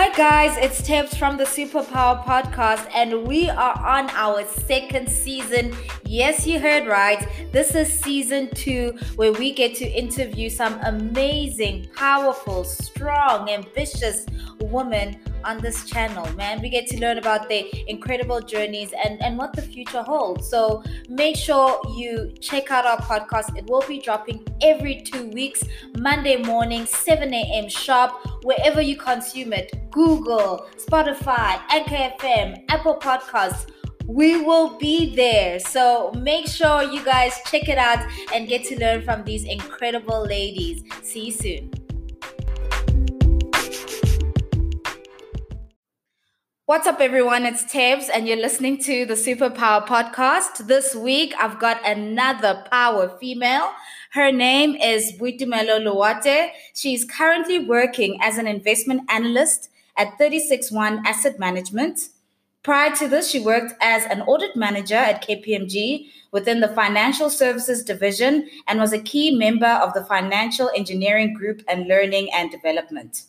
Hi, guys, it's Tips from the Superpower Podcast, and we are on our second season. Yes, you heard right. This is season two, where we get to interview some amazing, powerful, strong, ambitious women on this channel, man. We get to learn about their incredible journeys and, and what the future holds. So make sure you check out our podcast. It will be dropping every two weeks, Monday morning, 7 a.m. sharp, wherever you consume it Google, Spotify, Anchor FM, Apple Podcasts. We will be there. So make sure you guys check it out and get to learn from these incredible ladies. See you soon. What's up, everyone? It's Tabs, and you're listening to the Superpower Podcast. This week, I've got another power female. Her name is Boitumelo Loate. She's currently working as an investment analyst at 361 Asset Management. Prior to this, she worked as an audit manager at KPMG within the Financial Services Division and was a key member of the Financial Engineering Group and Learning and Development.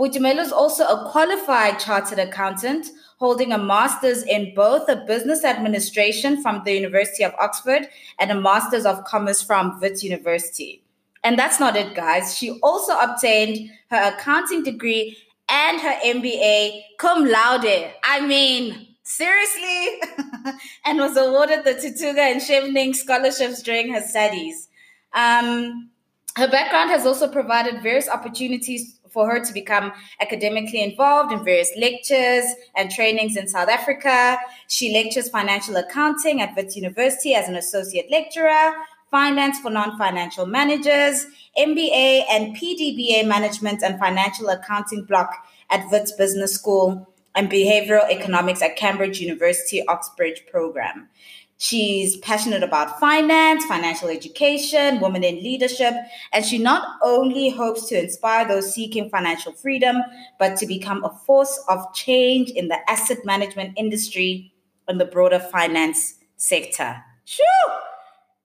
Boitumelo is also a qualified chartered accountant, holding a master's in both a business administration from the University of Oxford and a master's of commerce from Wits University. And that's not it, guys. She also obtained her accounting degree and her MBA cum laude. I mean, seriously? and was awarded the Thuthuka and Chevening scholarships during her studies. Um, her background has also provided various opportunities for her to become academically involved in various lectures and trainings in South Africa. She lectures financial accounting at Wits University as an associate lecturer, finance for non financial managers, MBA and PDBA management and financial accounting block at Wits Business School, and behavioral economics at Cambridge University Oxbridge program. She's passionate about finance, financial education, women in leadership, and she not only hopes to inspire those seeking financial freedom, but to become a force of change in the asset management industry and the broader finance sector. Shoo!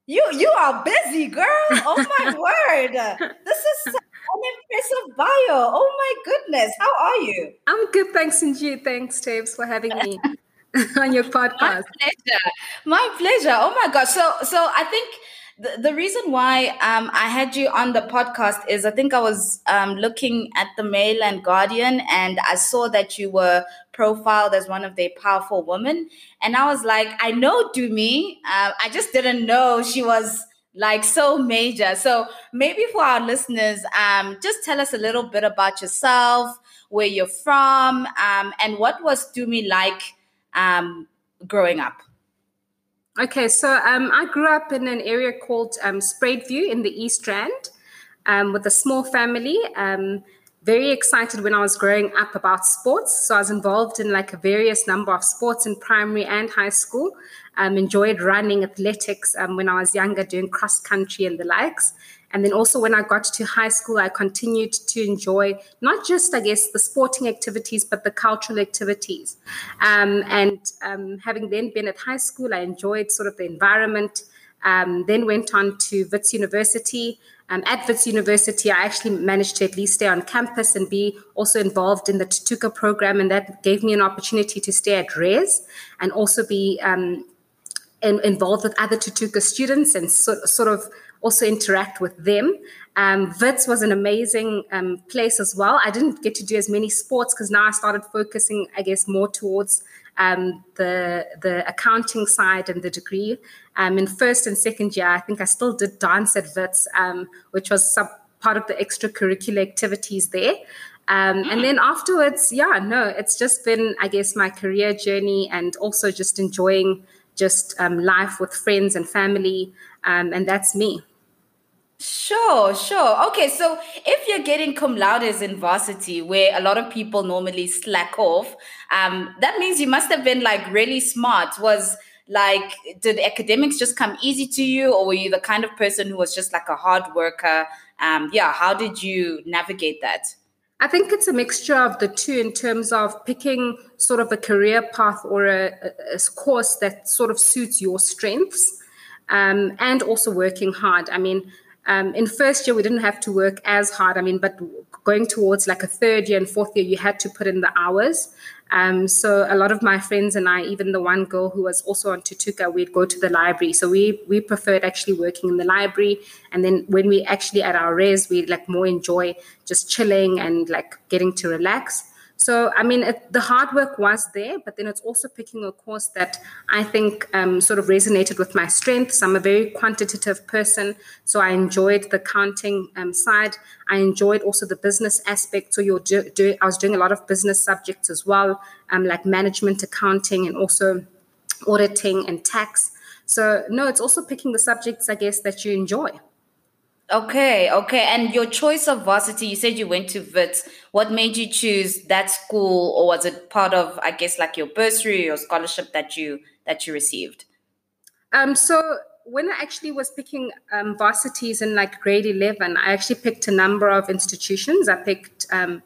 You you are busy, girl. Oh my word. This is an impressive bio. Oh my goodness. How are you? I'm good, thanks, and you. Thanks, Tabs, for having me. on your podcast. My pleasure. My pleasure. Oh my gosh. So so I think the, the reason why um, I had you on the podcast is I think I was um, looking at the Mail and Guardian and I saw that you were profiled as one of their powerful women. And I was like, I know Dumi. Uh, I just didn't know she was like so major. So maybe for our listeners, um, just tell us a little bit about yourself, where you're from, um, and what was Dumi like um, growing up? Okay, so um, I grew up in an area called um, Spruitview in the East Rand um, with a small family. Um, very excited when I was growing up about sports. So I was involved in like a various number of sports in primary and high school. Um, enjoyed running athletics um, when I was younger, doing cross country and the likes. And then also when I got to high school, I continued to enjoy not just, I guess, the sporting activities, but the cultural activities. Um, and um, having then been at high school, I enjoyed sort of the environment. Um, then went on to Wits University. Um, at Wits University, I actually managed to at least stay on campus and be also involved in the Thuthuka program, and that gave me an opportunity to stay at RES and also be um, in, involved with other Thuthuka students and so, sort of also interact with them. Um, Wits was an amazing um, place as well. I didn't get to do as many sports because now I started focusing, I guess, more towards um, the the accounting side and the degree. Um, in first and second year, I think I still did dance at Wits, um, which was some part of the extracurricular activities there. Um, and then afterwards, yeah, no, it's just been, I guess, my career journey and also just enjoying just um, life with friends and family. Um, and that's me. Sure, sure. Okay, so if you're getting cum laudes in varsity, where a lot of people normally slack off, um, that means you must have been like really smart. Was like, did academics just come easy to you, or were you the kind of person who was just like a hard worker? Um, yeah, how did you navigate that? I think it's a mixture of the two in terms of picking sort of a career path or a, a course that sort of suits your strengths um, and also working hard. I mean, um, in first year, we didn't have to work as hard. I mean, but going towards like a third year and fourth year, you had to put in the hours. Um, so a lot of my friends and I, even the one girl who was also on Thuthuka, we'd go to the library. So we we preferred actually working in the library. And then when we actually at our res, we like more enjoy just chilling and like getting to relax. So, I mean, it, the hard work was there, but then it's also picking a course that I think um, sort of resonated with my strengths. I'm a very quantitative person, so I enjoyed the counting um, side. I enjoyed also the business aspect. So, you're do, do, I was doing a lot of business subjects as well, um, like management accounting and also auditing and tax. So, no, it's also picking the subjects, I guess, that you enjoy. Okay, okay. And your choice of varsity, you said you went to WITS. What made you choose that school or was it part of I guess like your bursary or scholarship that you that you received? Um so when I actually was picking um, varsities in like grade 11, I actually picked a number of institutions. I picked um,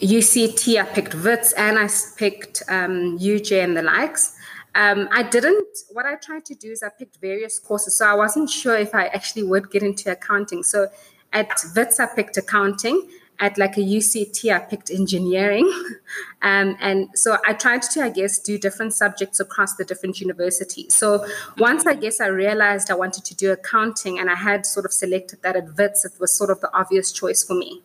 UCT, I picked WITS, and I picked um, UJ and the likes. Um, I didn't, what I tried to do is I picked various courses. So I wasn't sure if I actually would get into accounting. So at WITS, I picked accounting. At like a UCT, I picked engineering. um, and so I tried to, I guess, do different subjects across the different universities. So once I guess I realized I wanted to do accounting and I had sort of selected that at WITS, it was sort of the obvious choice for me.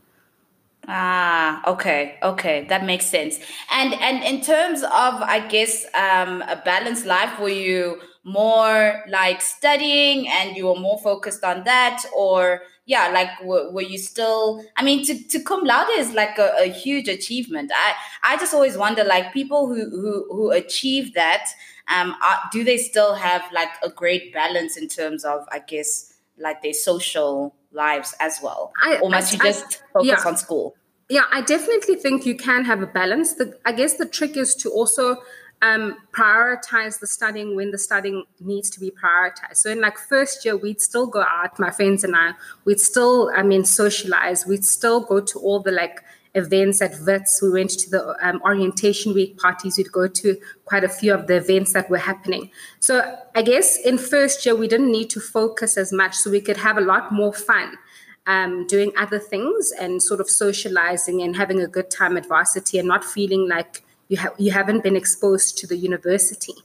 Ah, okay, okay, that makes sense. And and in terms of, I guess, um, a balanced life, were you more like studying and you were more focused on that, or yeah, like were, were you still? I mean, to to cum laude is like a, a huge achievement. I I just always wonder, like people who who who achieve that, um, are, do they still have like a great balance in terms of, I guess, like their social lives as well? I, or must I, you just focus yeah. on school? Yeah, I definitely think you can have a balance. The, I guess the trick is to also um, prioritize the studying when the studying needs to be prioritized. So in like first year, we'd still go out, my friends and I, we'd still, I mean, socialize. We'd still go to all the like events at WITS. We went to the um, orientation week parties. We'd go to quite a few of the events that were happening. So I guess in first year, we didn't need to focus as much so we could have a lot more fun. Um, doing other things and sort of socializing and having a good time at varsity and not feeling like you have you haven't been exposed to the university.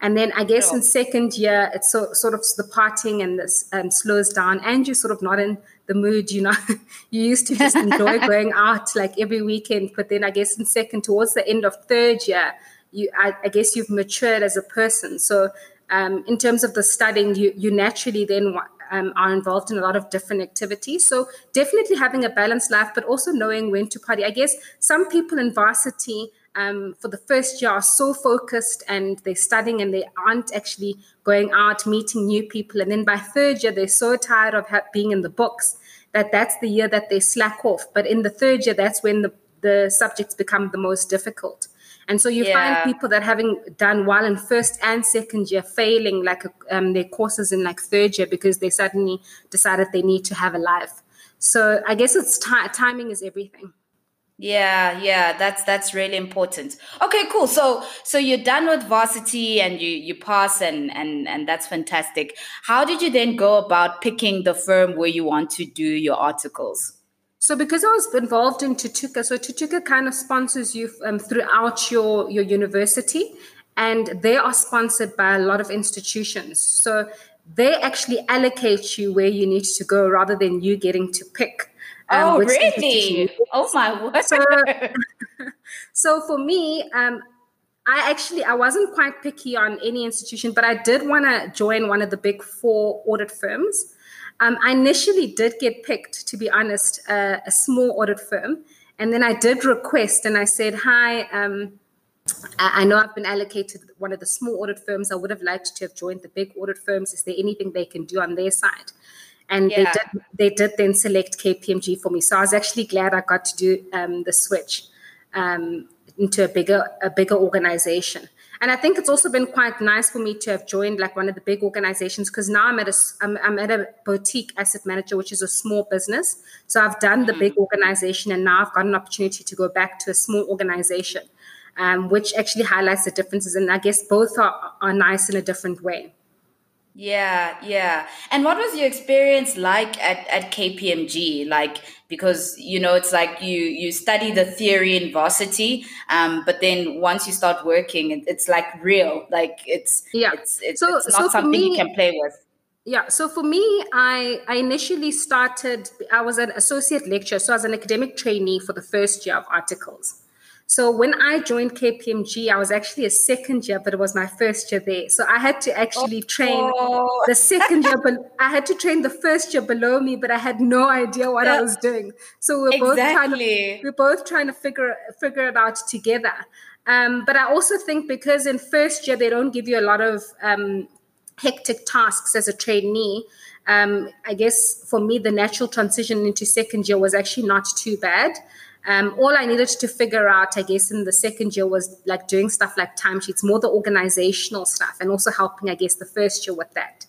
And then I guess in second year, it's so, sort of the parting and this um, slows down, and you're sort of not in the mood. You know, you used to just enjoy going out like every weekend, but then I guess in second, towards the end of third year, you I, I guess you've matured as a person. So um, in terms of the studying, you you naturally then um, are involved in a lot of different activities. So definitely having a balanced life, but also knowing when to party. I guess some people in varsity um, for the first year are so focused and they're studying and they aren't actually going out meeting new people. And then by third year they're so tired of ha- being in the books that that's the year that they slack off. But in the third year that's when the, the subjects become the most difficult. And so you yeah. find people that having done well in first and second year failing like um, their courses in like third year because they suddenly decided they need to have a life. So i guess it's t- timing is everything yeah, yeah, that's that's really important. Okay, cool. So so you're done with varsity and you you pass and and and that's fantastic. How did you then go about picking the firm where you want to do your articles? So because I was involved in Thuthuka, so Thuthuka kind of sponsors you um, throughout your your university, and they are sponsored by a lot of institutions. So they actually allocate you where you need to go rather than you getting to pick. Um, oh, really? Oh, my word. So, so for me, um, I actually I wasn't quite picky on any institution, but I did want to join one of the big four audit firms. Um, I initially did get picked, to be honest, uh, a small audit firm, and then I did request, and I said, "Hi, um, I, I know I've been allocated one of the small audit firms. I would have liked to have joined the big audit firms. Is there anything they can do on their side?" And yeah. they did they did then select KPMG for me. So I was actually glad I got to do um, the switch um, into a bigger a bigger organization. And I think it's also been quite nice for me to have joined like one of the big organizations because now I'm at a I'm, I'm, at a boutique asset manager, which is a small business. So I've done the big mm. organization, and now I've got an opportunity to go back to a small organization, um, which actually highlights the differences. And I guess both are, are nice in a different way. Yeah, yeah. And what was your experience like at, at KPMG? Like, because you know, it's like you you study the theory in varsity, um, but then once you start working, it, it's like real. Like it's yeah, it's it's, so, it's not so something me, you can play with. Yeah. So for me, I I initially started. I was an associate lecturer, so I was an academic trainee for the first year of articles. So when I joined KPMG, I was actually a second year, but it was my first year there. So I had to actually train oh. the second year, but I had to train the first year below me, but I had no idea what yeah. I was doing. So we're exactly. both trying to, we're both trying to figure figure it out together. Um, but I also think because in first year they don't give you a lot of um, hectic tasks as a trainee. Um, I guess for me, the natural transition into second year was actually not too bad. Um, all I needed to figure out, I guess, in the second year was like doing stuff like timesheets, more the organizational stuff, and also helping, I guess, the first year with that.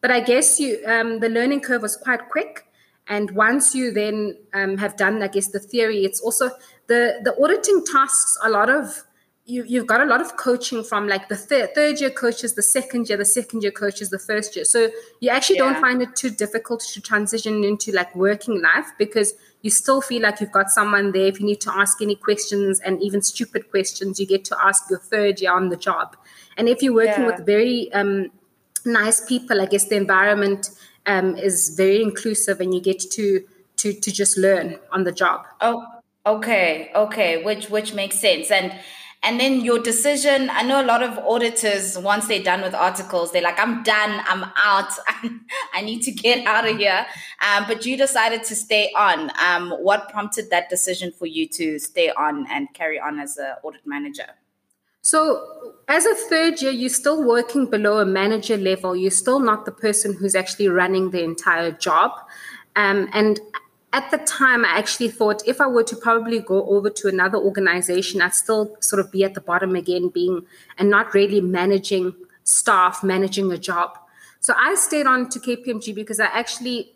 But I guess you, um, the learning curve was quite quick. And once you then um, have done, I guess, the theory, it's also the the auditing tasks. A lot of you, you've got a lot of coaching from like the third, third year coaches, the second year, the second year coaches, the first year. So you actually yeah. don't find it too difficult to transition into like working life because you still feel like you've got someone there. If you need to ask any questions and even stupid questions, you get to ask your third year on the job. And if you're working yeah. with very um, nice people, I guess the environment um, is very inclusive and you get to to to just learn on the job. Oh, okay, okay, which which makes sense. And and then your decision, I know a lot of auditors, once they're done with articles, they're like, I'm done, I'm out, I need to get out of here. Um, but you decided to stay on. Um, what prompted that decision for you to stay on and carry on as an audit manager? So, as a third year, you're still working below a manager level. You're still not the person who's actually running the entire job. Um, and at the time, I actually thought if I were to probably go over to another organization, I'd still sort of be at the bottom again, being and not really managing staff, managing a job. So I stayed on to KPMG because I actually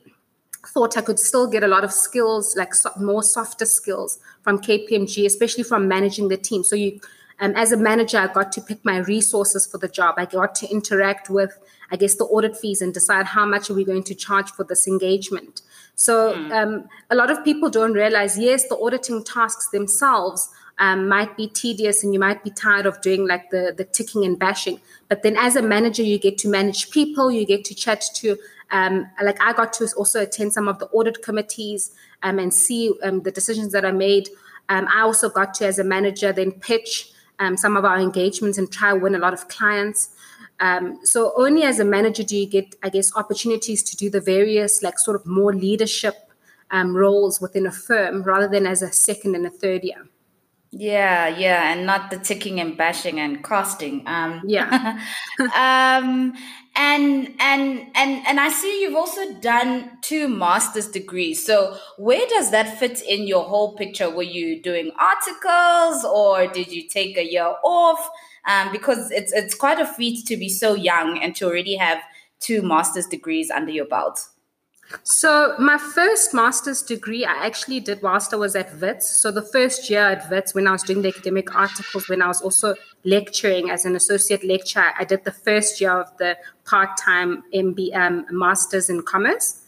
thought I could still get a lot of skills, like so, more softer skills from KPMG, especially from managing the team. So you, um, as a manager, I got to pick my resources for the job. I got to interact with, I guess, the audit fees and decide how much are we going to charge for this engagement. So mm. um, a lot of people don't realize, yes, the auditing tasks themselves um, might be tedious and you might be tired of doing like the, the ticking and bashing. But then as a manager, you get to manage people, you get to chat to, um, like I got to also attend some of the audit committees um, and see um, the decisions that are made. Um, I also got to, as a manager, then pitch some of our engagements and try win a lot of clients. Um, so only as a manager do you get, I guess, opportunities to do the various like sort of more leadership um, roles within a firm rather than as a second and a third year. Yeah, yeah, and not the ticking and bashing and costing. Um, yeah. um, and and and and I see you've also done two master's degrees. So where does that fit in your whole picture? Were you doing articles, or did you take a year off? um, because it's it's quite a feat to be so young and to already have two master's degrees under your belt. So my first master's degree I actually did whilst I was at WITS. So the first year at WITS, when I was doing the academic articles, when I was also lecturing as an associate lecturer, I did the first year of the part-time MBM um, Masters in Commerce.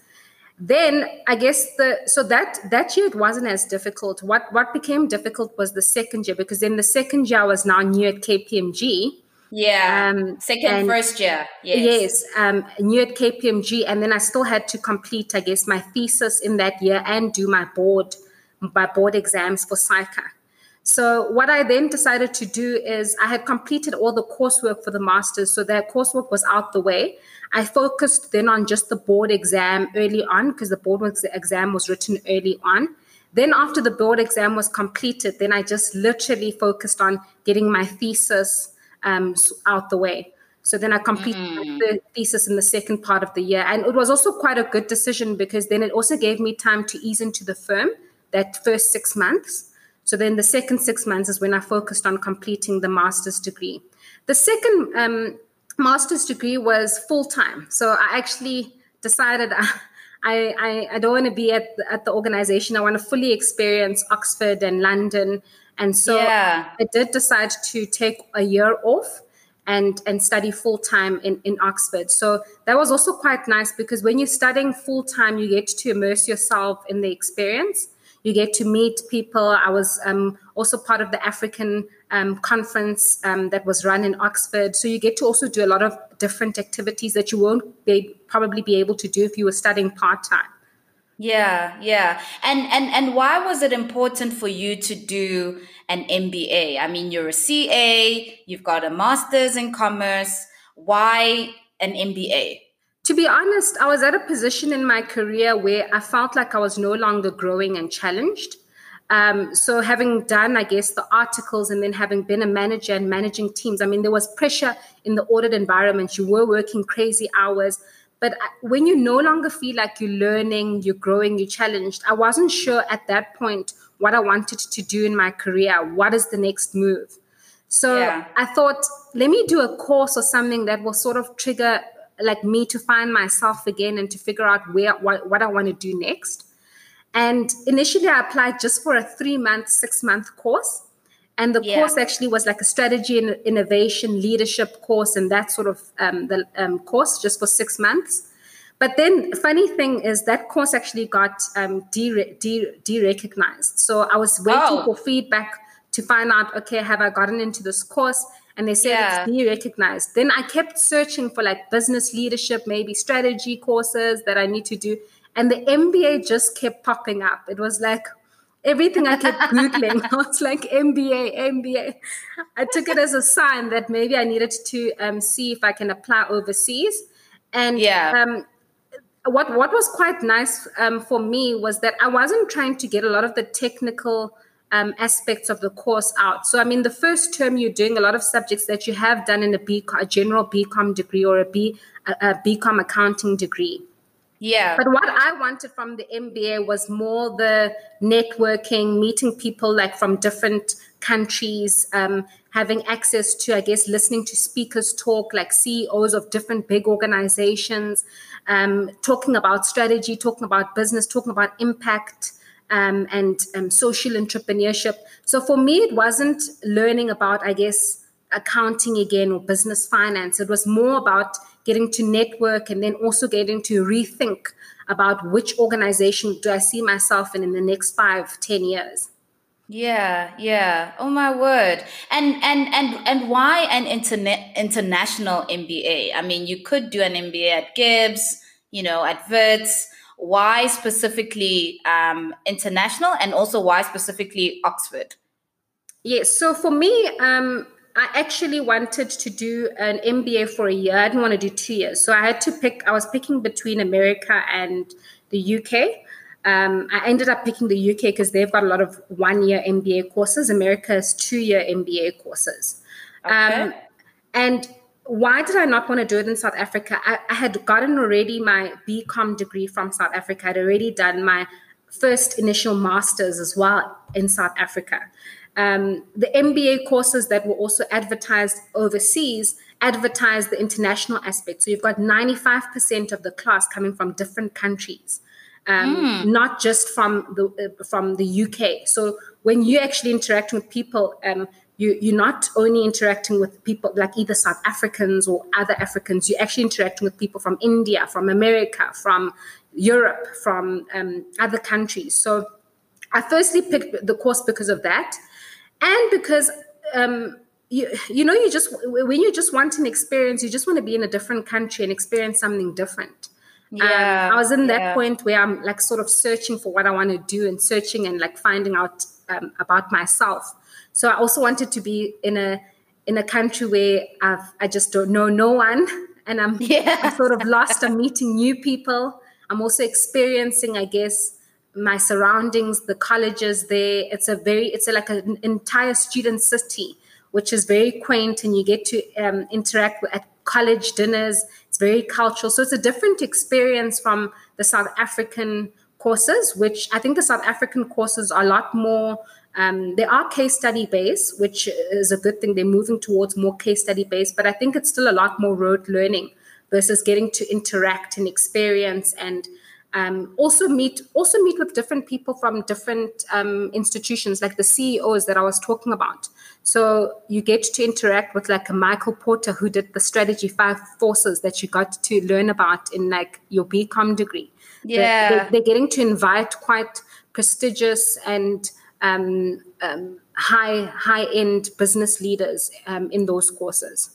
Then i guess the so that that year it wasn't as difficult. What what became difficult was the second year because in the second year i was now new at kpmg yeah um, second first year yes, yes um, new at kpmg and then i still had to complete i guess my thesis in that year and do my board my board exams for SAICA so what I then decided to do is I had completed all the coursework for the masters, so that coursework was out the way. I focused then on just the board exam early on because the board exam was written early on. Then after the board exam was completed, then I just literally focused on getting my thesis um, out the way. So then I completed mm. the thesis in the second part of the year. And it was also quite a good decision because then it also gave me time to ease into the firm that first six months. So then the second six months is when I focused on completing the master's degree. The second um, master's degree was full time. So I actually decided I, I, I don't want to be at the, at the organization. I want to fully experience Oxford and London. And so yeah. I did decide to take a year off. and and study full time in, in Oxford. So that was also quite nice because when you're studying full time, you get to immerse yourself in the experience. You get to meet people. I was um, also part of the African um, conference um, that was run in Oxford. So you get to also do a lot of different activities that you won't be, probably be able to do if you were studying part time. Yeah, yeah. And and and why was it important for you to do an MBA? I mean, you're a CA, you've got a master's in commerce. Why an MBA? To be honest, I was at a position in my career where I felt like I was no longer growing and challenged. Um, so having done, I guess, the articles and then having been a manager and managing teams, I mean, there was pressure in the audit environment. You were working crazy hours. But when you no longer feel like you're learning, you're growing, you're challenged, I wasn't sure at that point what I wanted to do in my career. What is the next move? So yeah. I thought, let me do a course or something that will sort of trigger like me to find myself again and to figure out where what, what I want to do next. And initially I applied just for a three month, six month course. And the yeah. course actually was like a strategy and innovation leadership course, and that sort of um, the um, course just for six months. But then, funny thing is that course actually got um, de- de- de-recognized. So I was waiting oh. for feedback to find out, okay, have I gotten into this course? And they said yeah. it's de-recognized. Then I kept searching for like business leadership, maybe strategy courses that I need to do. And the MBA just kept popping up. It was like, everything I kept Googling, I was like, MBA, MBA. I took it as a sign that maybe I needed to um, see if I can apply overseas. And yeah. Um, what, what was quite nice um, for me was that I wasn't trying to get a lot of the technical um, aspects of the course out. So, I mean, the first term you're doing a lot of subjects that you have done in a, B, a general BCom degree or a, B, a, a BCom accounting degree. Yeah. But what I wanted from the MBA was more the networking, meeting people like from different countries, um, having access to, I guess, listening to speakers talk, like CEOs of different big organizations, um, talking about strategy, talking about business, talking about impact. Um, and um, social entrepreneurship. So for me, it wasn't learning about, I guess, accounting again or business finance. It was more about getting to network and then also getting to rethink about which organization do I see myself in in the next five, ten years. Yeah, yeah. Oh my word. And and and and why an internet international MBA? I mean, you could do an MBA at GIBS, you know, at Wits. Why specifically um, international, and also why specifically Oxford? Yes. So for me, um, I actually wanted to do an MBA for a year. I didn't want to do two years. So I had to pick, I was picking between America and the UK. Um, I ended up picking the UK because they've got a lot of one year MBA courses. America has two year MBA courses. Okay. Um, and why did I not want to do it in South Africa? I, I had gotten already my BCom degree from South Africa. I'd already done my first initial master's as well in South Africa um, the MBA courses that were also advertised overseas advertise the international aspect. So you've got 95% of the class coming from different countries, um, mm. not just from the uh, from the UK. So when you're actually interacting with people, um, you, you're not only interacting with people like either South Africans or other Africans. You're actually interacting with people from India, from America, from Europe, from um, other countries. So I firstly picked the course because of that and because um, you, you know you just when you just want an experience you just want to be in a different country and experience something different yeah um, i was in that yeah. point where i'm like sort of searching for what i want to do and searching and like finding out um, about myself so i also wanted to be in a in a country where i've i just don't know no one and i'm yeah. i'm sort of lost i'm meeting new people i'm also experiencing i guess my surroundings, the colleges there. It's a very, it's a, like an entire student city, which is very quaint, and you get to um, interact with, at college dinners. It's very cultural, so it's a different experience from the South African courses, which I think the South African courses are a lot more. Um, they are case study based, which is a good thing. They're moving towards more case study based, but I think it's still a lot more rote learning versus getting to interact and experience and Um, also meet also meet with different people from different um, institutions, like the CEOs that I was talking about. So you get to interact with like a Michael Porter who did the strategy five forces that you got to learn about in like your BCom degree. Yeah, they're, they're getting to invite quite prestigious and um, um, high high end business leaders um, in those courses.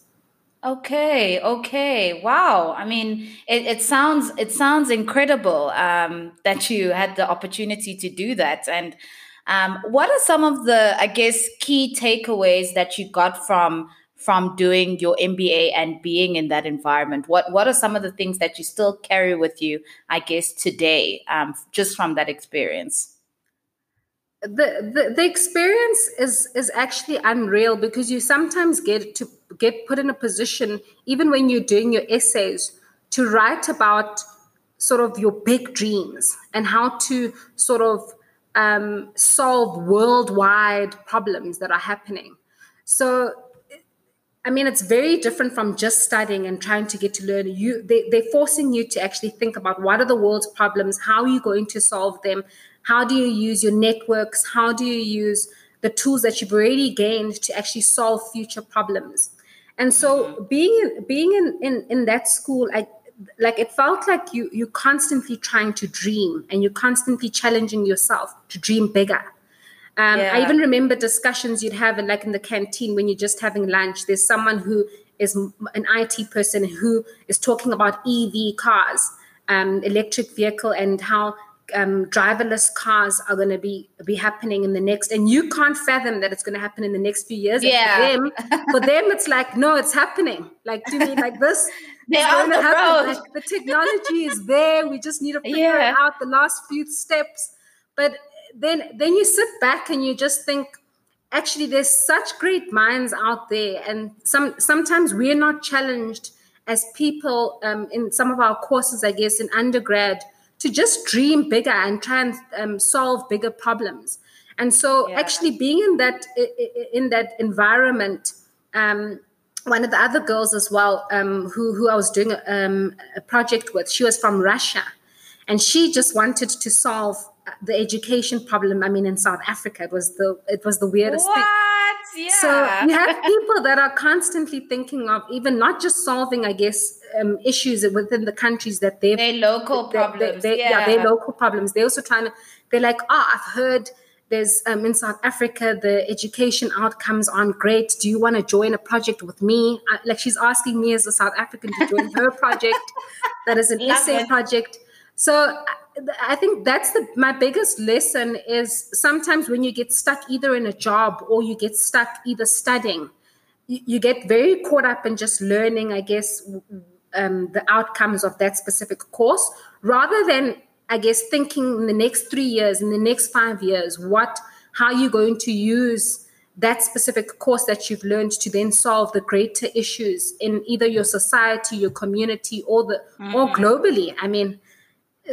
Okay, okay. Wow. I mean, it, it sounds it sounds incredible um, that you had the opportunity to do that. And um, what are some of the, I guess, key takeaways that you got from from doing your MBA and being in that environment? What What are some of the things that you still carry with you, I guess, today, um, just from that experience? The, the experience is is actually unreal because you sometimes get to get put in a position, even when you're doing your essays, to write about sort of your big dreams and how to sort of um, solve worldwide problems that are happening. So, I mean, it's very different from just studying and trying to get to learn. You, they, they're forcing you to actually think about what are the world's problems, how are you going to solve them, how do you use your networks, how do you use the tools that you've already gained to actually solve future problems. And so mm-hmm. being being in, in, in that school, I like it felt like you you're constantly trying to dream and you're constantly challenging yourself to dream bigger. Um, yeah. I even remember discussions you'd have in like in the canteen when you're just having lunch. There's someone who is an IT person who is talking about EV cars, um, electric vehicle, and how um, driverless cars are going to be be happening in the next, and you can't fathom that it's going to happen in the next few years. Yeah. For them, for them, it's like no, it's happening. Like to me, like this. They're the happen. Like, the technology is there. We just need to figure yeah. out the last few steps. But then, then you sit back and you just think, actually, there's such great minds out there, and some sometimes we're not challenged as people um, in some of our courses, I guess, in undergrad to just dream bigger and try and um, solve bigger problems. And so, yeah. actually, being in that in that environment, um, one of the other girls as well, um, who who I was doing um, a project with, she was from Russia, and she just wanted to solve the education problem. I mean, in South Africa, it was the it was the weirdest what? thing. Yeah. So you have people that are constantly thinking of even not just solving, I guess, um, issues within the countries that they've they local they, problems. They, yeah. yeah, they're local problems. They're also trying to. They're like, oh, I've heard there's um, in South Africa the education outcomes aren't great. Do you want to join a project with me? I, like she's asking me as a South African to join her project. That is an essay project. So I think that's the my biggest lesson is sometimes when you get stuck either in a job or you get stuck either studying, you, you get very caught up in just learning, I guess, um, the outcomes of that specific course rather than i guess thinking in the next three years in the next five years what how are you going to use that specific course that you've learned to then solve the greater issues in either your society your community or the mm-hmm. or globally i mean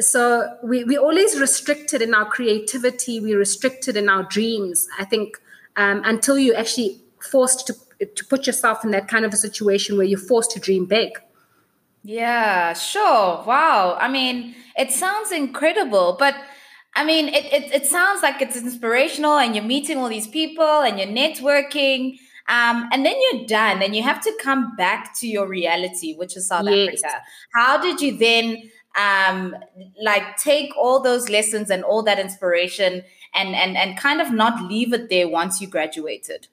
so we, we're always restricted in our creativity we're restricted in our dreams i think um, until you actually forced to to put yourself in that kind of a situation where you're forced to dream big yeah, sure. Wow. I mean, it sounds incredible, but I mean, it, it, it sounds like it's inspirational and you're meeting all these people and you're networking. Um, and then you're done and you have to come back to your reality, which is South yes. Africa. How did you then um, like take all those lessons and all that inspiration and, and, and kind of not leave it there once you graduated?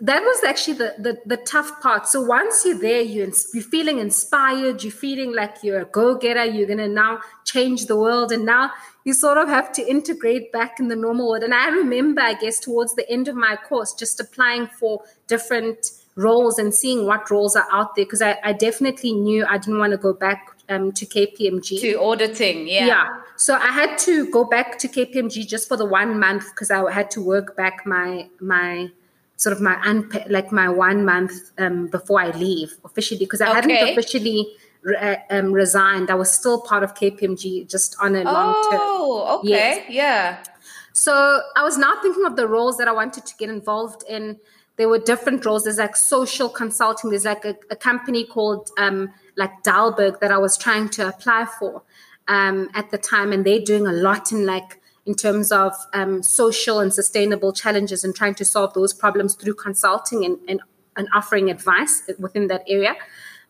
that was actually the, the, the tough part. So once you're there, you you're feeling inspired, you're feeling like you're a go-getter, you're gonna now change the world, and now you sort of have to integrate back in the normal world. And I remember, I guess, towards the end of my course, just applying for different roles and seeing what roles are out there because I, I, definitely knew I didn't want to go back um, to KPMG. To auditing, yeah. Yeah. So I had to go back to KPMG just for the one month because I had to work back my my sort of my unpa- like my one month um, before I leave officially because I okay. hadn't officially re- uh, um, resigned. I was still part of KPMG just on a long term. Oh, okay, yes. yeah. So I was now thinking of the roles that I wanted to get involved in. There were different roles. There's like social consulting. There's like a, a company called um, like Dalberg that I was trying to apply for. um, at the time, and they're doing a lot in like in terms of um, social and sustainable challenges and trying to solve those problems through consulting and, and, and offering advice within that area.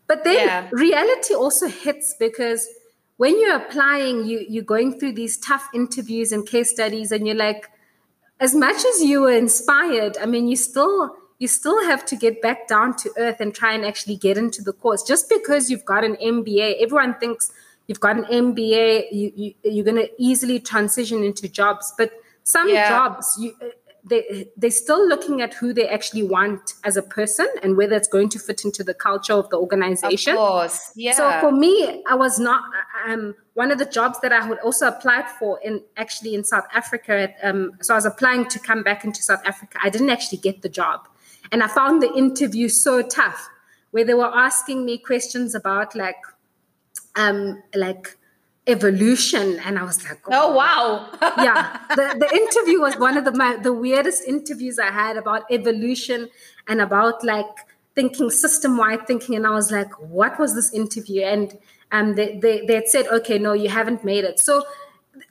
But then yeah. reality also hits because when you're applying, you you're going through these tough interviews and case studies, and you're like, as much as you were inspired, I mean, you still you still have to get back down to earth and try and actually get into the course. Just because you've got an MBA, everyone thinks you've got an MBA, you, you you're going to easily transition into jobs, but some yeah. jobs you they they're still looking at who they actually want as a person and whether it's going to fit into the culture of the organization. Of course, yeah. So for me, I was not um, one of the jobs that I had also applied for in actually in South Africa. Um, so I was applying to come back into South Africa. I didn't actually get the job, and I found the interview so tough, where they were asking me questions about like, um, like evolution. And i was like oh, oh. wow. Yeah. The, the interview was one of the my, the weirdest interviews i had about evolution and about like thinking system wide thinking. And i was like what was this interview? And um, they, they, they had said okay no you haven't made it. So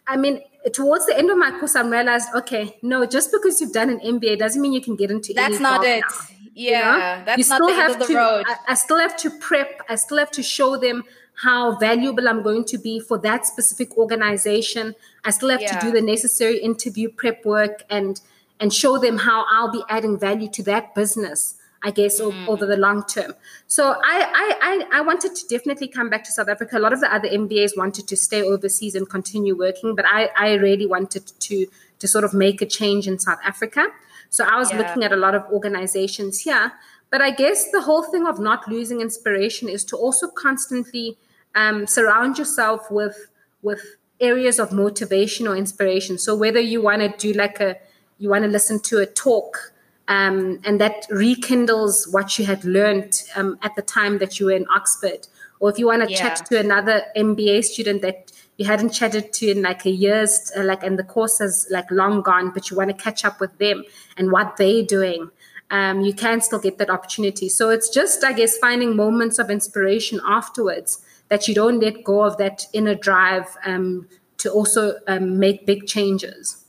i mean towards the end of my course i realized okay no just because you've done an mba doesn't mean you can get into that's not it now, yeah you know? that's you not still the have end of the to, road I, I still have to prep i still have to show them how valuable I'm going to be for that specific organization. I still have yeah. to do the necessary interview prep work and and show them how I'll be adding value to that business. I guess mm. over the long term. So I, I, I I wanted to definitely come back to South Africa. A lot of the other MBAs wanted to stay overseas and continue working, but I, I really wanted to to sort of make a change in South Africa. So I was yeah. looking at a lot of organizations here. But I guess the whole thing of not losing inspiration is to also constantly um, surround yourself with with areas of motivation or inspiration. So whether you want to do like a you want to listen to a talk um, and that rekindles what you had learned um, at the time that you were in Oxford, or if you want to yeah. chat to another MBA student that you hadn't chatted to in like a year's uh, like and the course has like long gone, but you want to catch up with them and what they're doing. Um, you can still get that opportunity. So it's just, I guess, finding moments of inspiration afterwards that you don't let go of that inner drive um, to also um, make big changes.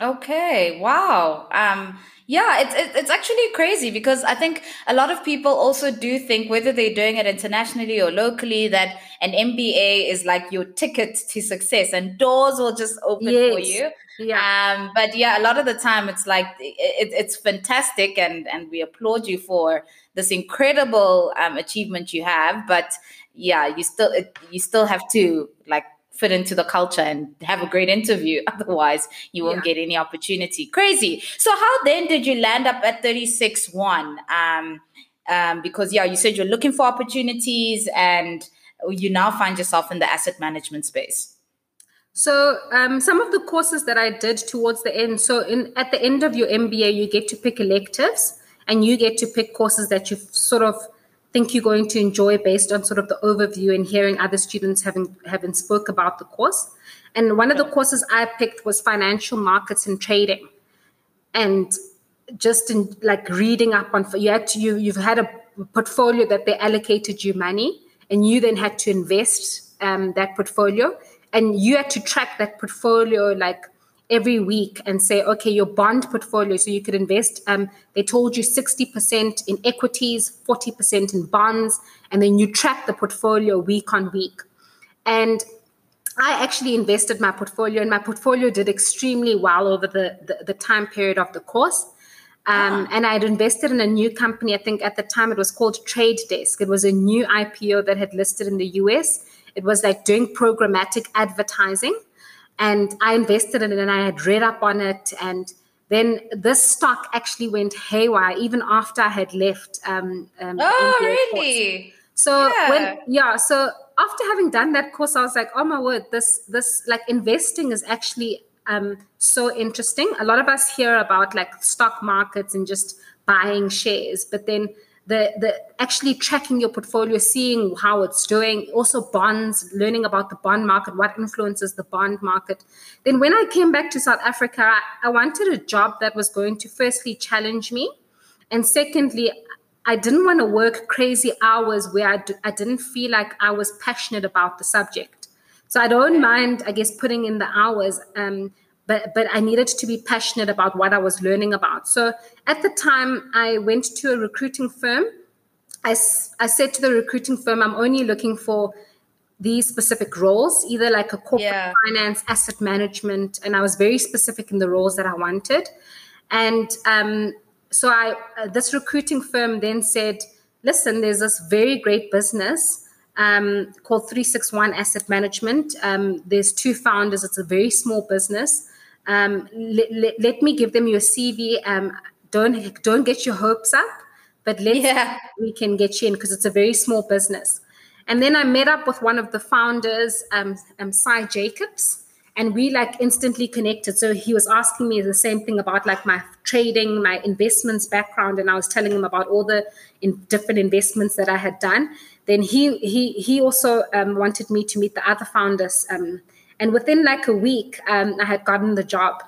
Okay. Wow. Yeah, it's it's actually crazy because I think a lot of people also do think whether they're doing it internationally or locally that an MBA is like your ticket to success and doors will just open yes. for you. Yeah. Um, but yeah, a lot of the time it's like it, it's fantastic and and we applaud you for this incredible um, achievement you have. But yeah, you still you still have to like fit into the culture and have a great interview. Otherwise, you won't yeah. get any opportunity. Crazy. So how then did you land up at 36-1? Um, um, because yeah, you said you're looking for opportunities and you now find yourself in the asset management space. So um, some of the courses that I did towards the end. So in at the end of your MBA, you get to pick electives and you get to pick courses that you sort of think you're going to enjoy based on sort of the overview and hearing other students having having spoke about the course. And one of the courses I picked was financial markets and trading. And just in like reading up on you had to you you've had a portfolio that they allocated you money and you then had to invest um, that portfolio and you had to track that portfolio like every week and say, okay, your bond portfolio, so you could invest, um, they told you 60% in equities, 40% in bonds, and then you track the portfolio week on week. And I actually invested my portfolio, and my portfolio did extremely well over the, the, the time period of the course. Um, ah. And I had invested in a new company. I think at the time it was called Trade Desk. It was a new IPO that had listed in the US. It was like doing programmatic advertising and I invested in it and I had read up on it. And then this stock actually went haywire even after I had left. Um, um, oh, really? So yeah. when yeah, so after having done that course, I was like, oh my word, this this like investing is actually um, so interesting. A lot of us hear about like stock markets and just buying shares, but then the the actually tracking your portfolio, seeing how it's doing, also bonds, learning about the bond market, what influences the bond market. Then when I came back to South Africa, I, I wanted a job that was going to firstly challenge me, and secondly, I didn't want to work crazy hours where I d- I didn't feel like I was passionate about the subject. So I don't mind, I guess, putting in the hours. Um, but but I needed to be passionate about what I was learning about. So at the time, I went to a recruiting firm. I, I said to the recruiting firm, I'm only looking for these specific roles, either like a corporate yeah. finance, asset management, and I was very specific in the roles that I wanted. And um, so I, uh, this recruiting firm then said, "Listen, there's this very great business um, called 361 Asset Management. Um, there's two founders. It's a very small business. Um, let, let, let, me give them your CV. Um, don't don't get your hopes up, but let's yeah. we can get you in because it's a very small business." And then I met up with one of the founders, um, um, Cy Jacobs, and we like instantly connected. So he was asking me the same thing about like my trading, my investments background, and I was telling him about all the in different investments that I had done. Then he he he also um, wanted me to meet the other founders, um, and within like a week, um, I had gotten the job.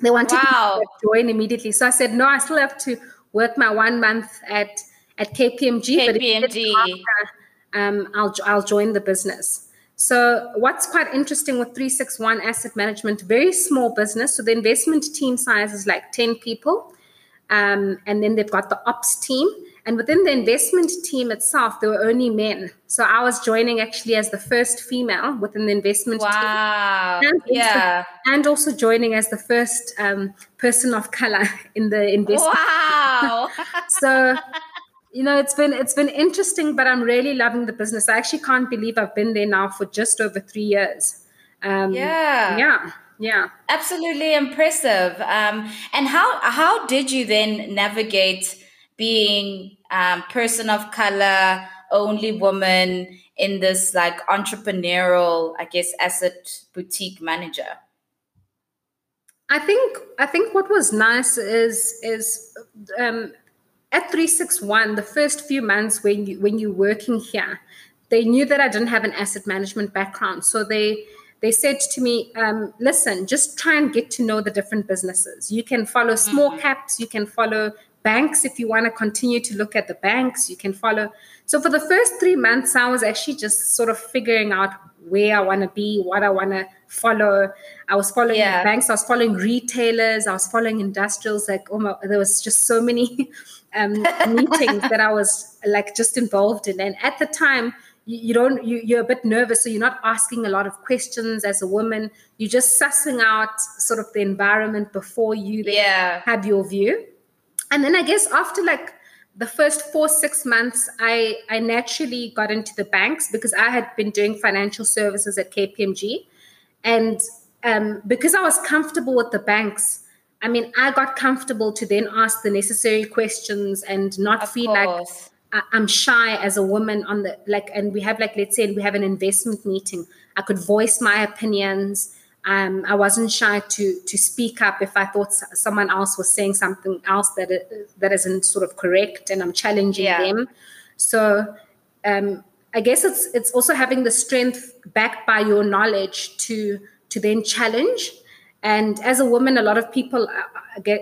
They wanted wow. me to join immediately, so I said no. I still have to work my one month at at KPMG, KPMG. but um, I'll, I'll join the business. So, what's quite interesting with 361 Asset Management, very small business. So, the investment team size is like 10 people. Um, and then they've got the ops team. And within the investment team itself, there were only men. So, I was joining actually as the first female within the investment wow. team. And yeah. Also, and also joining as the first um, person of color in the investment. Wow. so, you know it's been it's been interesting but i'm really loving the business i actually can't believe i've been there now for just over three years um, yeah yeah yeah absolutely impressive um, and how how did you then navigate being um, person of color only woman in this like entrepreneurial i guess asset boutique manager? I think i think what was nice is is um, at 361 the first few months when you when you're working here they knew that i didn't have an asset management background. So they they said to me um, listen just try and get to know the different businesses. You can follow small mm-hmm. caps you can follow banks if you want to continue to look at the banks you can follow so for the first three months i was actually just sort of figuring out where i want to be what i want to follow i was following yeah. banks i was following retailers i was following industrials like oh my, there was just so many um, meetings that I was like just involved in. And at the time, you, you don't you, you're a bit nervous, so you're not asking a lot of questions as a woman. You're just sussing out sort of the environment before you yeah. have your view. And then I guess after like the first four six months i i naturally got into the banks because i had been doing financial services at kpmg and um, because i was comfortable with the banks I mean, I got comfortable to then ask the necessary questions and not of feel course. like I'm shy as a woman on the like, and we have like, let's say we have an investment meeting. I could voice my opinions. Um, I wasn't shy to to speak up if I thought someone else was saying something else that that isn't sort of correct, and I'm challenging yeah. them. So um, I guess it's it's also having the strength backed by your knowledge to to then challenge and as a woman, a lot of people,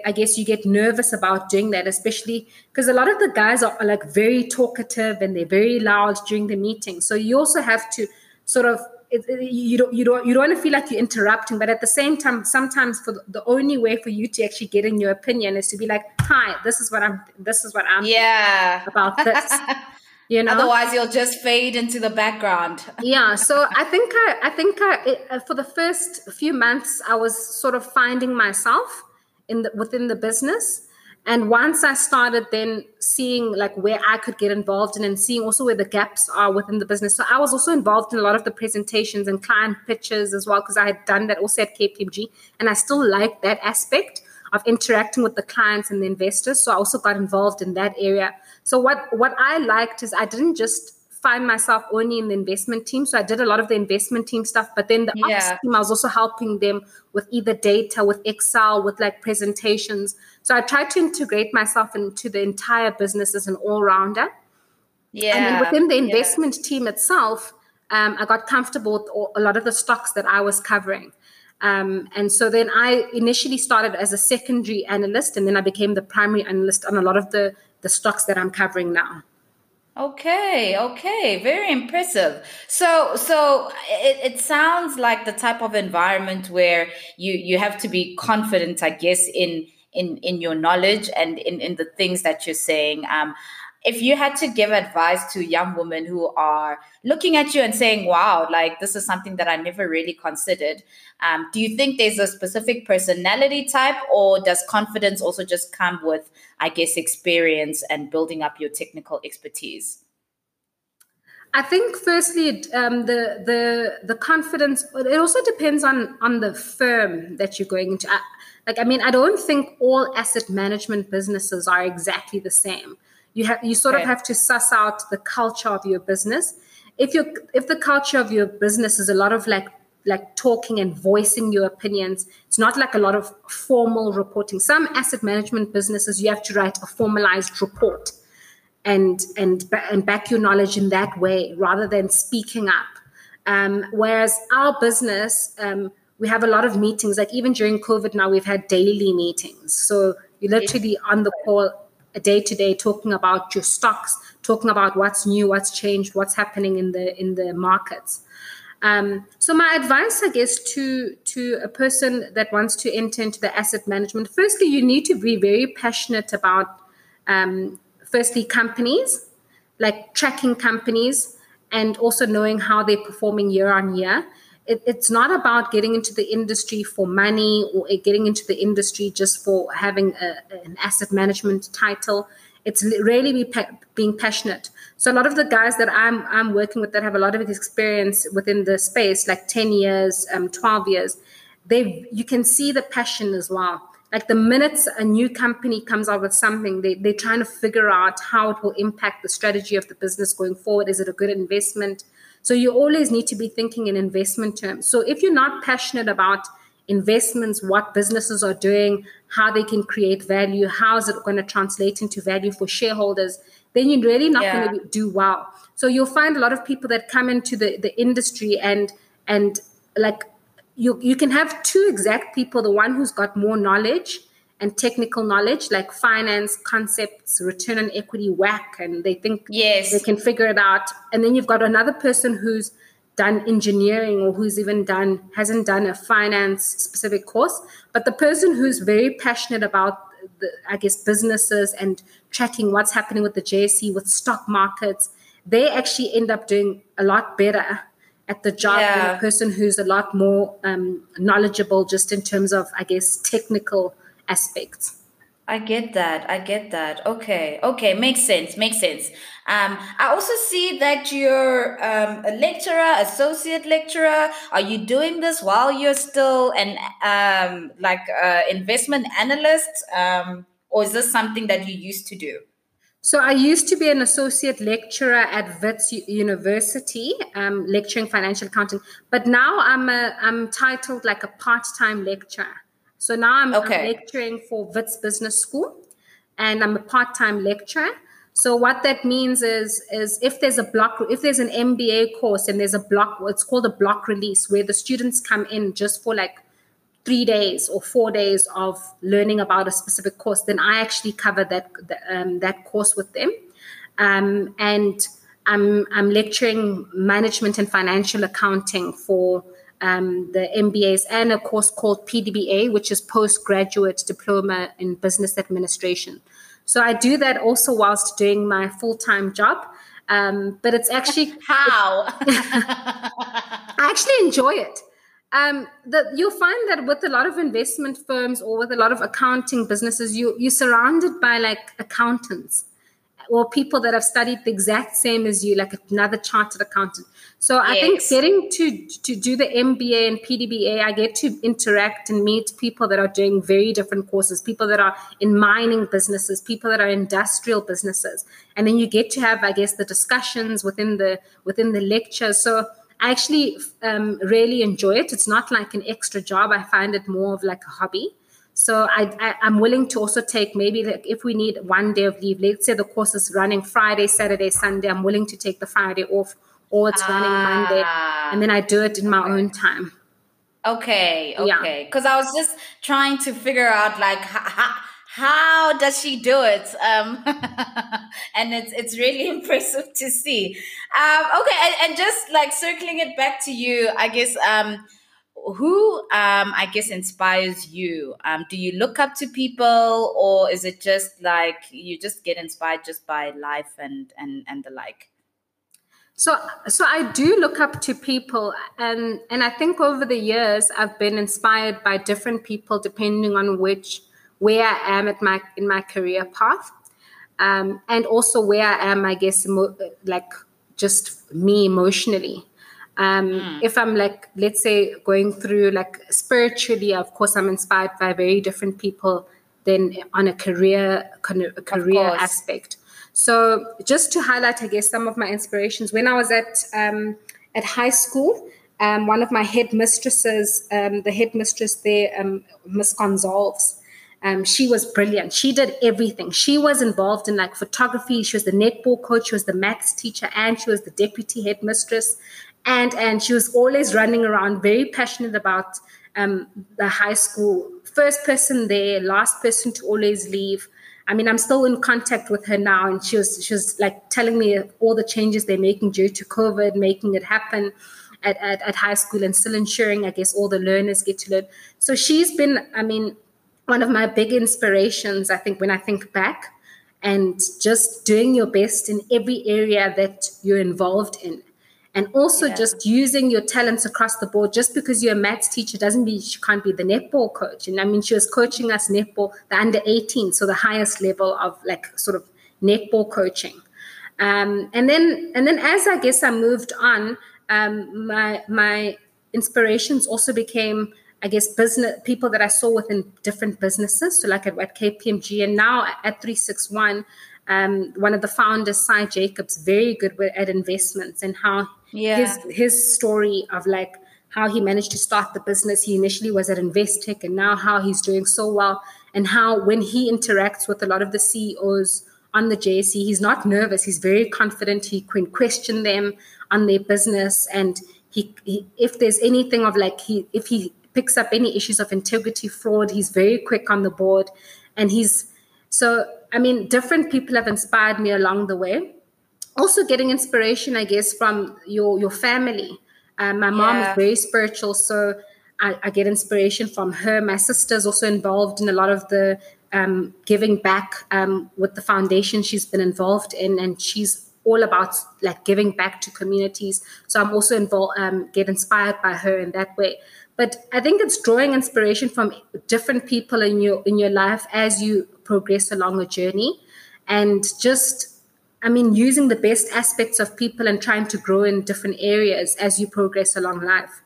I guess you get nervous about doing that, especially because a lot of the guys are, like very talkative and they're very loud during the meeting. So you also have to sort of you don't you don't you don't want to feel like you're interrupting but at the same time sometimes for the, the, only way for you to actually get in your opinion is to be like hi this is what i'm this is what i'm yeah. about this you know? Otherwise you'll just fade into the background. Yeah so i think i i think I, it, uh, for the first few months i was sort of finding myself in the within the business and once i started then seeing like where i could get involved in and seeing also where the gaps are within the business so i was also involved in a lot of the presentations and client pitches as well because i had done that also at kpmg and i still like that aspect of interacting with the clients and the investors. So I also got involved in that area. So what what I liked is I didn't just find myself only in the investment team. So I did a lot of the investment team stuff, but then the yeah. ops team, I was also helping them with either data, with Excel, with like presentations. So I tried to integrate myself into the entire business as an all rounder. Yeah. And then within the investment yeah. team itself, um, I got comfortable with all, a lot of the stocks that I was covering. Um, and so then I initially started as a secondary analyst, and then I became the primary analyst on a lot of the, the stocks that I'm covering now. Okay, okay, very impressive. So, so it, it sounds like the type of environment where you you have to be confident, I guess, in in in your knowledge and in in the things that you're saying. Um, if you had to give advice to young women who are looking at you and saying, wow, like this is something that I never really considered, um, do you think there's a specific personality type or does confidence also just come with, I guess, experience and building up your technical expertise? I think, firstly, um, the the the confidence. It also depends on on the firm that you're going into. I, like, I mean, I don't think all asset management businesses are exactly the same you have you sort of have to suss out the culture of your business if you if the culture of your business is a lot of like like talking and voicing your opinions. It's not like a lot of formal reporting. Some asset management businesses you have to write a formalized report and and and back your knowledge in that way rather than speaking up. Um, whereas our business um, we have a lot of meetings. Like even during covid now we've had daily meetings. So you're literally on the call day to day talking about your stocks talking about what's new what's changed what's happening in the in the markets um, so my advice i guess to to a person that wants to enter into the asset management firstly you need to be very passionate about um, firstly companies like tracking companies and also knowing how they're performing year on year it, it's not about getting into the industry for money or getting into the industry just for having a, an asset management title. It's really be pa- being passionate. So a lot of the guys that I'm I'm working with that have a lot of experience within the space, like ten years, um, twelve years, they you can see the passion as well. Like the minutes a new company comes out with something, they, they're trying to figure out how it will impact the strategy of the business going forward. Is it a good investment? So you always need to be thinking in investment terms. So if you're not passionate about investments, what businesses are doing, how they can create value, how is it going to translate into value for shareholders, then you're really not yeah. going to do well. So you'll find a lot of people that come into the, the industry and and like you you can have two exact people, the one who's got more knowledge and technical knowledge like finance concepts return on equity WACC and they think yes they can figure it out and then you've got another person who's done engineering or who's even done hasn't done a finance specific course but the person who's very passionate about the, i guess businesses and tracking what's happening with the JSE with stock markets they actually end up doing a lot better at the job yeah. than a person who's a lot more um, knowledgeable just in terms of i guess technical aspects. I get that. I get that. Okay. Okay. Makes sense. Makes sense. Um, I also see that you're um, a lecturer, associate lecturer. Are you doing this while you're still an um, like uh, investment analyst, um, or is this something that you used to do? So I used to be an associate lecturer at Wits University, um, lecturing financial accounting. But now I'm a I'm titled like a part time lecturer. So now I'm, okay. I'm lecturing for Wits Business School and I'm a part-time lecturer. So what that means is is if there's a block if there's an MBA course and there's a block it's called a block release where the students come in just for like 3 days or 4 days of learning about a specific course then I actually cover that um, that course with them. Um, and I'm I'm lecturing management and financial accounting for um, the MBAs and a course called PDBA, which is Postgraduate Diploma in Business Administration. So I do that also whilst doing my full time job. Um, but it's actually how I actually enjoy it. Um, the, you'll find that with a lot of investment firms or with a lot of accounting businesses, you you're surrounded by like accountants or people that have studied the exact same as you, like another chartered accountant. So I think getting to to do the MBA and PDBA, I get to interact and meet people that are doing very different courses, people that are in mining businesses, people that are industrial businesses, and then you get to have, I guess, the discussions within the within the lecture. So I actually um, really enjoy it. It's not like an extra job. I find it more of like a hobby. So I, I, am willing to also take maybe like if we need one day of leave, let's say the course is running Friday, Saturday, Sunday, I'm willing to take the Friday off or it's ah. running Monday, and then I do it in my own time. Okay, okay. Because yeah. I was just trying to figure out like how, how does she do it? Um, and it's it's really impressive to see. Um, okay, and, and, just like circling it back to you, I guess. Um, who um, I guess inspires you? Um, do you look up to people, or is it just like you just get inspired just by life and and and the like? So, so I do look up to people, and and I think over the years I've been inspired by different people depending on which where I am at my in my career path, um, and also where I am, I guess, emo- like just me emotionally. Um, mm. If I'm like, let's say, going through like spiritually, of course, I'm inspired by very different people than on a career a career aspect. So just to highlight, I guess, some of my inspirations. When I was at um, at high school, um, one of my headmistresses, um, the headmistress there, um, Miss Gonzalves, um, she was brilliant. She did everything. She was involved in like photography. She was the netball coach. She was the maths teacher, and she was the deputy headmistress. And and she was always running around, very passionate about um, the high school. First person there, last person to always leave. I mean, I'm still in contact with her now, and she was she was like telling me all the changes they're making due to COVID, making it happen at, at, at high school, and still ensuring, I guess, all the learners get to learn. So she's been, I mean, one of my big inspirations. I think when I think back, and just doing your best in every area that you're involved in and also yeah. just using your talents across the board. Just because you're a maths teacher doesn't mean you can't be the netball coach. And I mean, she was coaching us netball, the under 18, so the highest level of like sort of netball coaching. Um, and then, and then as I guess I moved on, um, my my inspirations also became, I guess, business people that I saw within different businesses. So like at, at KPMG and now at 361. Um, one of the founders, Cy Jacobs, very good at investments and how yeah. his his story of like how he managed to start the business. He initially was at Investec and now how he's doing so well and how when he interacts with a lot of the CEOs on the JSE, he's not nervous. He's very confident. He can question them on their business and he, he if there's anything of like he if he picks up any issues of integrity fraud, he's very quick on the board and he's so I mean different people have inspired me along the way also getting inspiration, I guess, from your your family. Um, my mom yeah. is very spiritual, so I, I, get inspiration from her. My sister's also involved in a lot of the um, giving back um, with the foundation she's been involved in, and she's all about like giving back to communities. So I'm also involved, um, get inspired by her in that way. But I think it's drawing inspiration from different people in your in your life as you progress along a journey, and just I mean, using the best aspects of people and trying to grow in different areas as you progress along life.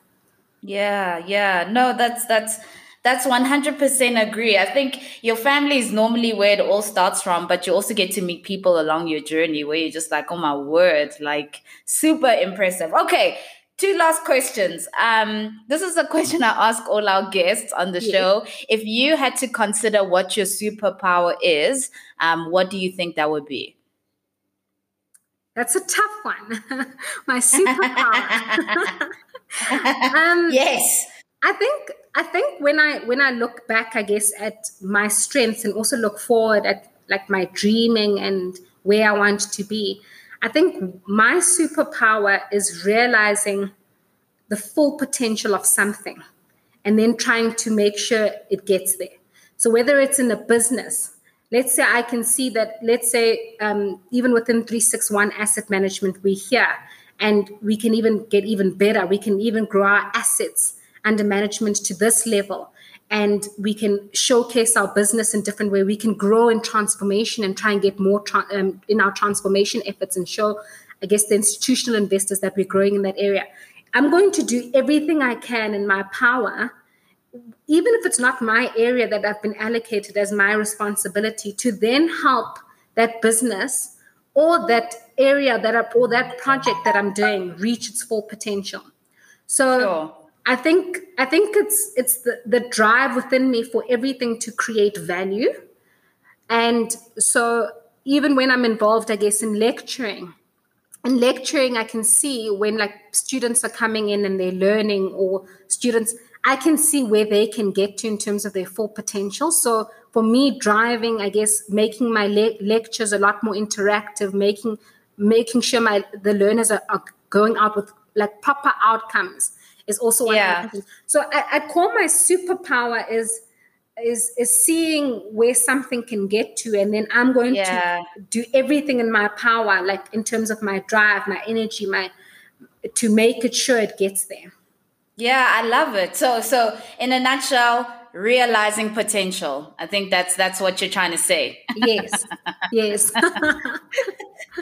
Yeah, yeah. No, that's that's that's 100% agree. I think your family is normally where it all starts from, but you also get to meet people along your journey where you're just like, oh my word, like super impressive. Okay, two last questions. Um, this is a question I ask all our guests on the show. If you had to consider what your superpower is, um, what do you think that would be? That's a tough one. My superpower. um, yes. I think I think when I when I look back, I guess at my strengths and also look forward at like my dreaming and where I want to be. I think my superpower is realizing the full potential of something and then trying to make sure it gets there. So whether it's in a business, let's say I can see that, let's say, um, even within 361 asset management, we're here and we can even get even better. We can even grow our assets under management to this level. And we can showcase our business in different way. We can grow in transformation and try and get more tra- um, in our transformation efforts and show, I guess, the institutional investors that we're growing in that area. I'm going to do everything I can in my power even if it's not my area that I've been allocated as my responsibility, to then help that business or that area that I, or that project that I'm doing reach its full potential. So sure. I think I think it's it's the, the drive within me for everything to create value. And so even when I'm involved, I guess, in lecturing, in lecturing, I can see when like students are coming in and they're learning or students I can see where they can get to in terms of their full potential. So for me, driving, I guess, making my le- lectures a lot more interactive, making making sure my the learners are, are going out with like proper outcomes is also one yeah. So I, I call my superpower is is is seeing where something can get to and then i'm going yeah. to do everything in my power like in terms of my drive my energy my to make it sure it gets there. Yeah i love it. So so in a nutshell realizing potential. I think that's that's what you're trying to say. Yes. Yes.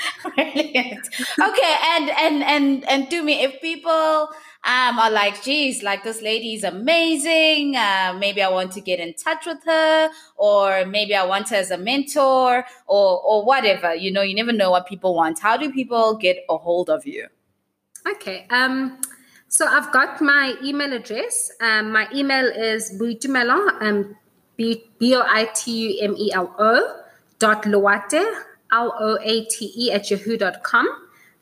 Brilliant. Okay and and and and to me if people um, are like, geez, like this lady is amazing. Uh, maybe I want to get in touch with her, or maybe I want her as a mentor, or or whatever. You know, you never know what people want. How do people get a hold of you? Okay. Um, so I've got my email address. Um, my email is Boitumelo, um, B O I T U M E L O dot Loate, L O A T E at yahoo.com.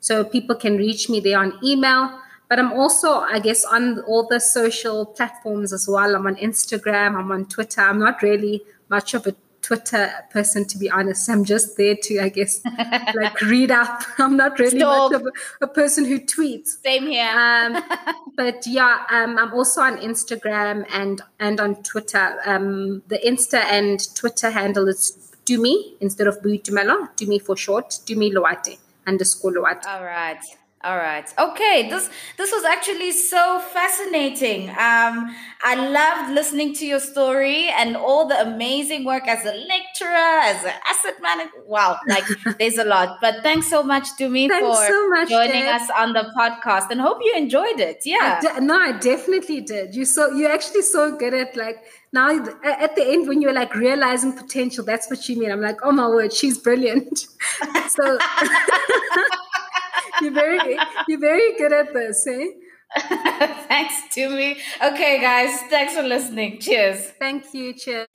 So people can reach me there on email. But I'm also, I guess, on all the social platforms as well. I'm on Instagram, I'm on Twitter. I'm not really much of a Twitter person, to be honest. I'm just there to, I guess, like read up. I'm not really Stop. much of a, a, person who tweets. Same here. um, but yeah, um, I'm also on Instagram and and on Twitter. Um, the Insta and Twitter handle is Tumi instead of Boitumelo. Tumi for short. Tumi Loate underscore Loate. All right. All right. Okay. This this was actually so fascinating. Um, I loved listening to your story and all the amazing work as a lecturer, as an asset manager. Wow, like there's a lot. But thanks so much Tumi for so much, joining Deb. us on the podcast, and hope you enjoyed it. Yeah. I de- no, I definitely did. You so you actually so good at like now at the end when you're like realizing potential. That's what you mean. I'm like, oh my word, she's brilliant. so. you're very you're very good at this, eh? thanks Tumi. Okay, guys, thanks for listening. Cheers. Thank you. Cheers.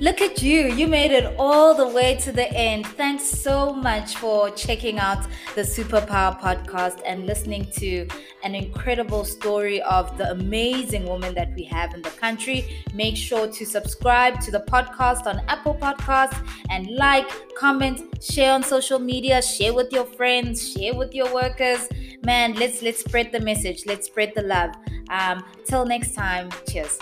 Look at you. You made it all the way to the end. Thanks so much for checking out the Superpower podcast and listening to an incredible story of the amazing woman that we have in the country. Make sure to subscribe to the podcast on Apple Podcasts and like, comment, share on social media, share with your friends, share with your workers. Man, let's let's spread the message. Let's spread the love. Um, till next time. Cheers.